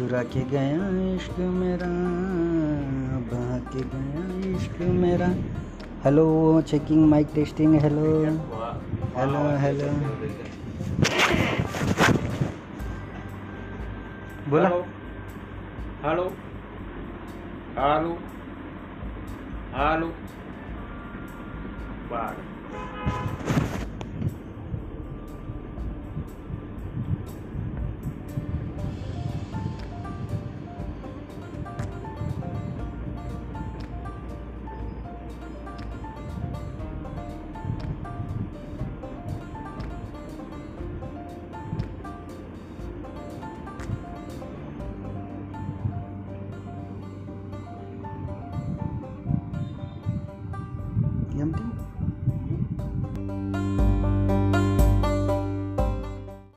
चुरा के गया इश्क मेरा बहा के गया इश्क मेरा। Hello checking mic testing hello hello hello बोला। हेलो हेलो हेलो बाढ़ empty